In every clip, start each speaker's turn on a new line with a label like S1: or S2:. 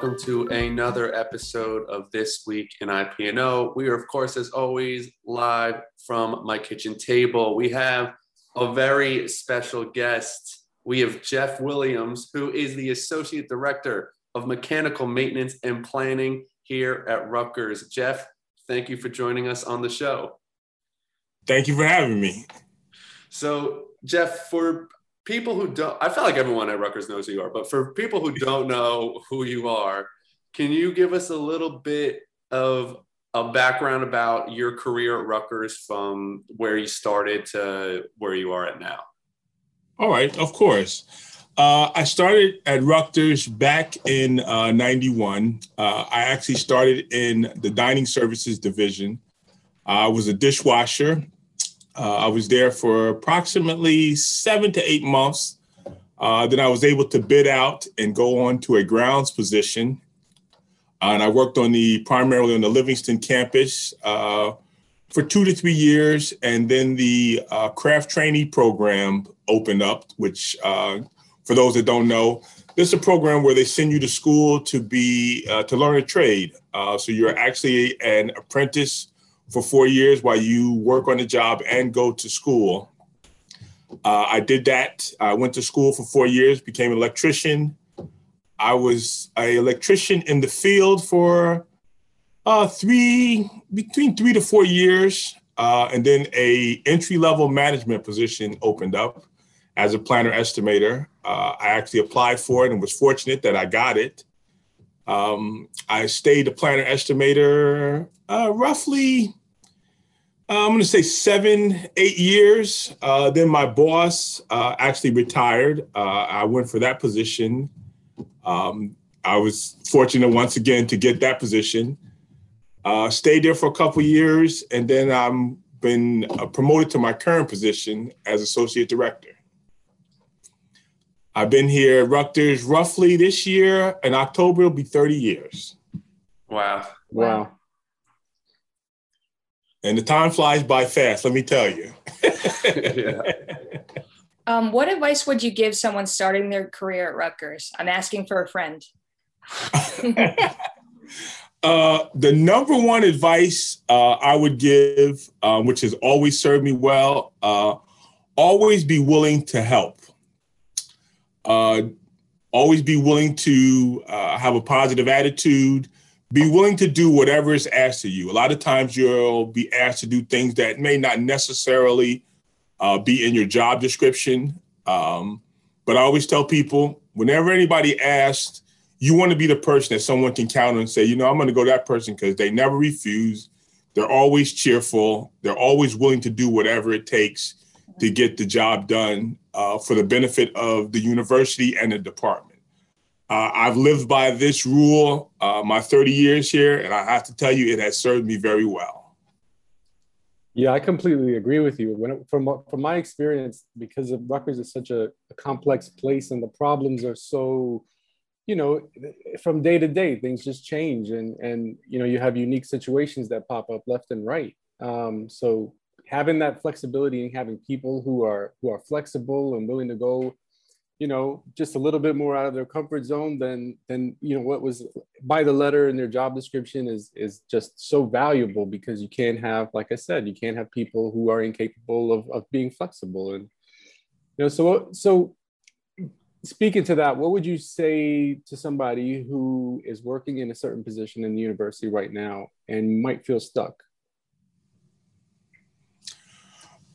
S1: welcome to another episode of This Week in IP&O. We are, of course, as always, live from my kitchen table. We have a very special guest. We have Jeff Williams, who is the Associate Director of Mechanical Maintenance and Planning here at Rutgers. Jeff, thank you for joining us on the show.
S2: Thank you for having me.
S1: So, Jeff, for people who don't, I feel like everyone at Rutgers knows who you are, but for people who don't know who you are, can you give us a little bit of a background about your career at Rutgers from where you started to where you are at now?
S2: All right, of course. Uh, I started at Rutgers back in uh, 91. Uh, I actually started in the dining services division. I was a dishwasher uh, I was there for approximately seven to eight months. Uh, then I was able to bid out and go on to a grounds position. Uh, and I worked on the primarily on the Livingston campus uh, for two to three years. And then the uh, craft trainee program opened up, which uh, for those that don't know, this is a program where they send you to school to be to learn a trade. so you're actually an apprentice for four years while you work on the job and go to school. Uh, I did that. I went to school for four years, became an electrician. I was an electrician in the field for uh, three, between three to four years. Uh, and then a entry level management position opened up as a planner estimator. Uh, I actually applied for it and was fortunate that I got it. Um, I stayed a planner estimator uh, roughly I'm going to say seven, eight years. Uh, then my boss uh, actually retired. Uh, I went for that position. Um, I was fortunate once again to get that position. Uh, stayed there for a couple years, and then I'm been uh, promoted to my current position as associate director. I've been here at Rutgers roughly this year in October. It'll be 30 years.
S1: Wow!
S3: Wow!
S2: And the time flies by fast. Let me tell you.
S3: yeah. Um, what advice would you give someone starting their career at Rutgers? I'm asking for a friend.
S2: uh, the number one advice uh, I would give, um, which has always served me well, uh, always be willing to help. Uh, always be willing to uh, have a positive attitude be willing to do whatever is asked of you. A lot of times you'll be asked to do things that may not necessarily uh, be in your job description. Um, but I always tell people whenever anybody asks, you want to be the person that someone can count on and say, you know, I'm going to go that person because they never refuse. They're always cheerful. They're always willing to do whatever it takes to get the job done uh, for the benefit of the university and the department. Uh, I've lived by this rule uh, my 30 years here, and I have to tell you, it has served me very well.
S4: Yeah, I completely agree with you. It, from from my experience, because of Rutgers is such a, a, complex place, and the problems are so, you know, from day to day, things just change, and and you know, you have unique situations that pop up left and right. Um, so having that flexibility and having people who are who are flexible and willing to go you know just a little bit more out of their comfort zone than than you know what was by the letter in their job description is is just so valuable because you can't have like i said you can't have people who are incapable of, of being flexible. And you know so so speaking to that what would you say to somebody who is working in a certain position in the university right now and might feel stuck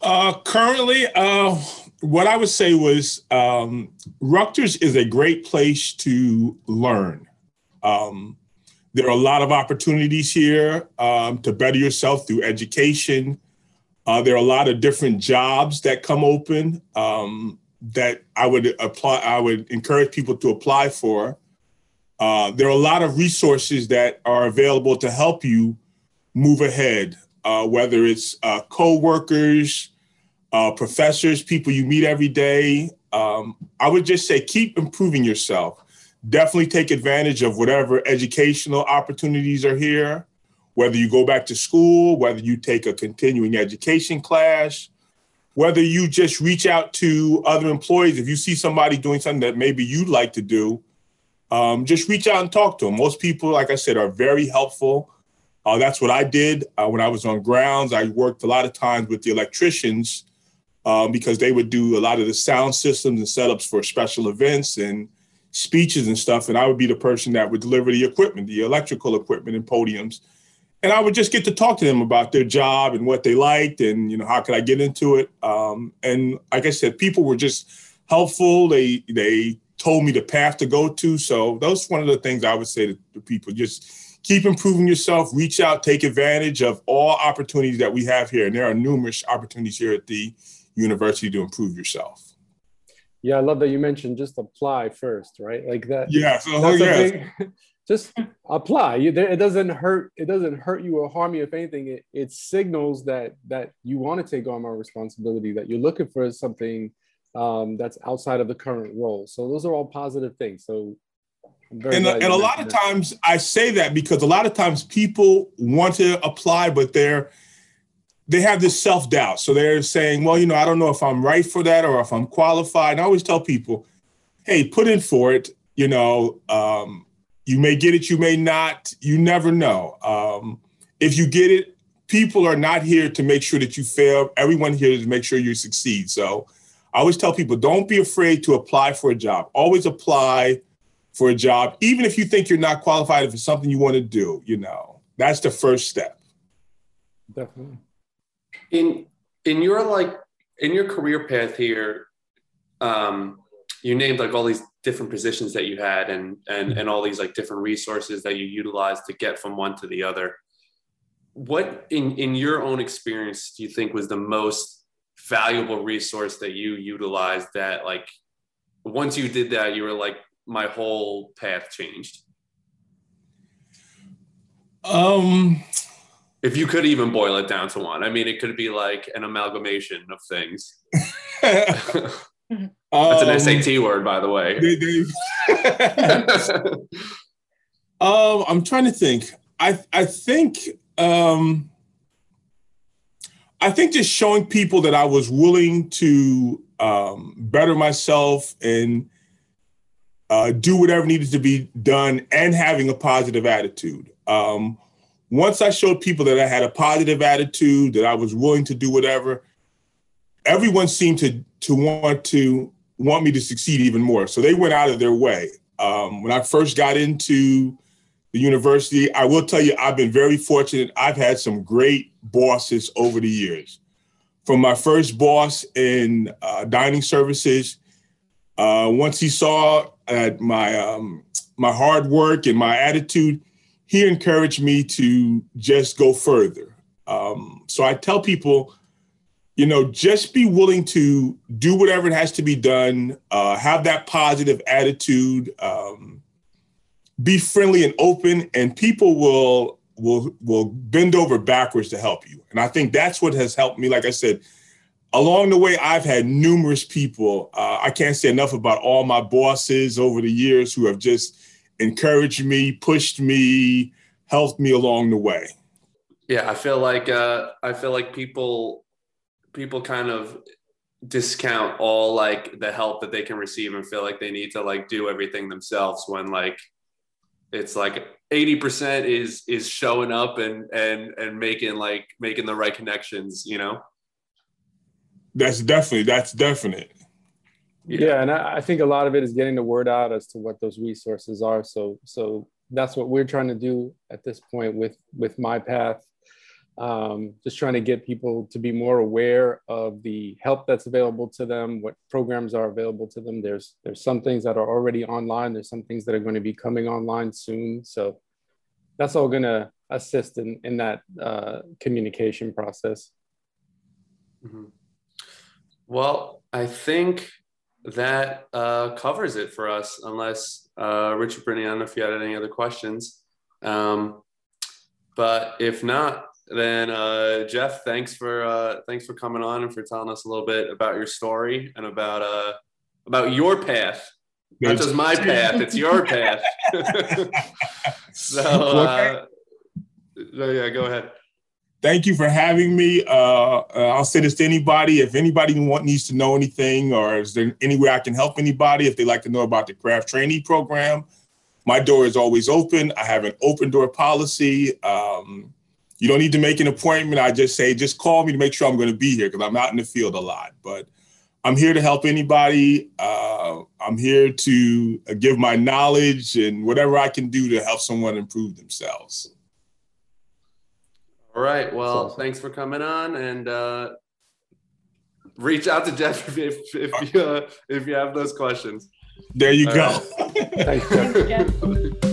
S2: uh, currently, uh, what I would say was um, Rutgers is a great place to learn. Um, there are a lot of opportunities here um, to better yourself through education. Uh, there are a lot of different jobs that come open um, that I would apply. I would encourage people to apply for. Uh, there are a lot of resources that are available to help you move ahead, uh, whether it's uh, co-workers, uh, professors, people you meet every day. Um, I would just say keep improving yourself. Definitely take advantage of whatever educational opportunities are here, whether you go back to school, whether you take a continuing education class, whether you just reach out to other employees. If you see somebody doing something that maybe you'd like to do, um, just reach out and talk to them. Most people, like I said, are very helpful. Uh, that's what I did uh, when I was on grounds. I worked a lot of times with the electricians um, because they would do a lot of the sound systems and setups for special events and speeches and stuff. And I would be the person that would deliver the equipment, the electrical equipment and podiums. And I would just get to talk to them about their job and what they liked and, you know, how could I get into it? Um, and like I said, people were just helpful. They, they told me the path to go to. So those one of the things I would say to, to people, just keep improving yourself, reach out, take advantage of all opportunities that we have here. And there are numerous opportunities here at the university to improve yourself.
S4: Yeah, I love that you mentioned just apply first, right? Like that.
S2: Yeah. Oh, yes.
S4: Big, just apply. It doesn't hurt. It doesn't hurt you or harm you. If anything, it, it signals that that you want to take on more responsibility. That you're looking for something um, that's outside of the current role. So those are all positive things. So.
S2: And, and a lot of times I say that because a lot of times people want to apply, but they're they have this self doubt. So they're saying, well, you know, I don't know if I'm right for that or if I'm qualified. And I always tell people, hey, put in for it. You know, um, you may get it, you may not. You never know. Um, if you get it, people are not here to make sure that you fail. Everyone here is to make sure you succeed. So I always tell people, don't be afraid to apply for a job. Always apply for a job, even if you think you're not qualified, if it's something you want to do. You know, that's the first step.
S4: Definitely
S1: in in your like in your career path here um you named like all these different positions that you had and and and all these like different resources that you utilized to get from one to the other. What in in your own experience do you think was the most valuable resource that you utilized that like once you did that you were like my whole path changed
S2: um
S1: if you could even boil it down to one. I mean, it could be like an amalgamation of things. That's an SAT um, word, by the way. They,
S2: they... um, I'm trying to think. I I think um, I think just showing people that I was willing to um, better myself and uh, do whatever needed to be done, and having a positive attitude. Um, once I showed people that I had a positive attitude, that I was willing to do whatever, everyone seemed to to want to want me to succeed even more. So they went out of their way. Um, when I first got into the university, I will tell you, I've been very fortunate. I've had some great bosses over the years. From my first boss in uh, dining services, uh, once he saw uh, my um, my hard work and my attitude, he encouraged me to just go further. Um, so I tell people, you know, just be willing to do whatever it has to be done. Uh, have that positive attitude. Um, be friendly and open, and people will will will bend over backwards to help you. And I think that's what has helped me. Like I said, along the way, I've had numerous people. Uh, I can't say enough about all my bosses over the years who have just encouraged me, pushed me, helped me along the way.
S1: Yeah, I feel like uh, I feel like people people kind of discount all like the help that they can receive and feel like they need to like do everything themselves when like it's like 80% is is showing up and and and making like making the right connections you know
S2: that's definitely that's definite
S4: yeah, yeah and I, I, think a lot of it is getting the word out as to what those resources are. So so that's what we're trying to do at this point with with my path um, just trying to get people to be more aware of the help that's available to them what programs are available to them. There's there's some things that are already online. There's some things that are going to be coming online soon. So that's all going to assist in in that uh, communication process.
S1: Mm-hmm. well i think that uh, covers it for us, unless uh, Richard Brittany, I don't know if you had any other questions. Um, but if not, then uh, Jeff, thanks for uh, thanks for coming on and for telling us a little bit about your story and about uh, about your path. Not just my path; it's your path. so, uh, yeah, go ahead
S2: thank you for having me. Uh, uh, I'll say this to anybody: if anybody want, needs to know anything, or is there any way I can help anybody, if they like to know about the craft trainee program, my door is always open. I have an open door policy. Um, you don't need to make an appointment. I just say, just call me to make sure I'm going to be here because I'm out in the field a lot. But I'm here to help anybody. Uh, I'm here to give my knowledge and whatever I can do to help someone improve themselves.
S1: All right. Well, awesome. thanks for coming on and uh, reach out to Jeff if, if, if you, uh, if you have those questions.
S2: There you All go. Right.
S4: thanks, Jeff.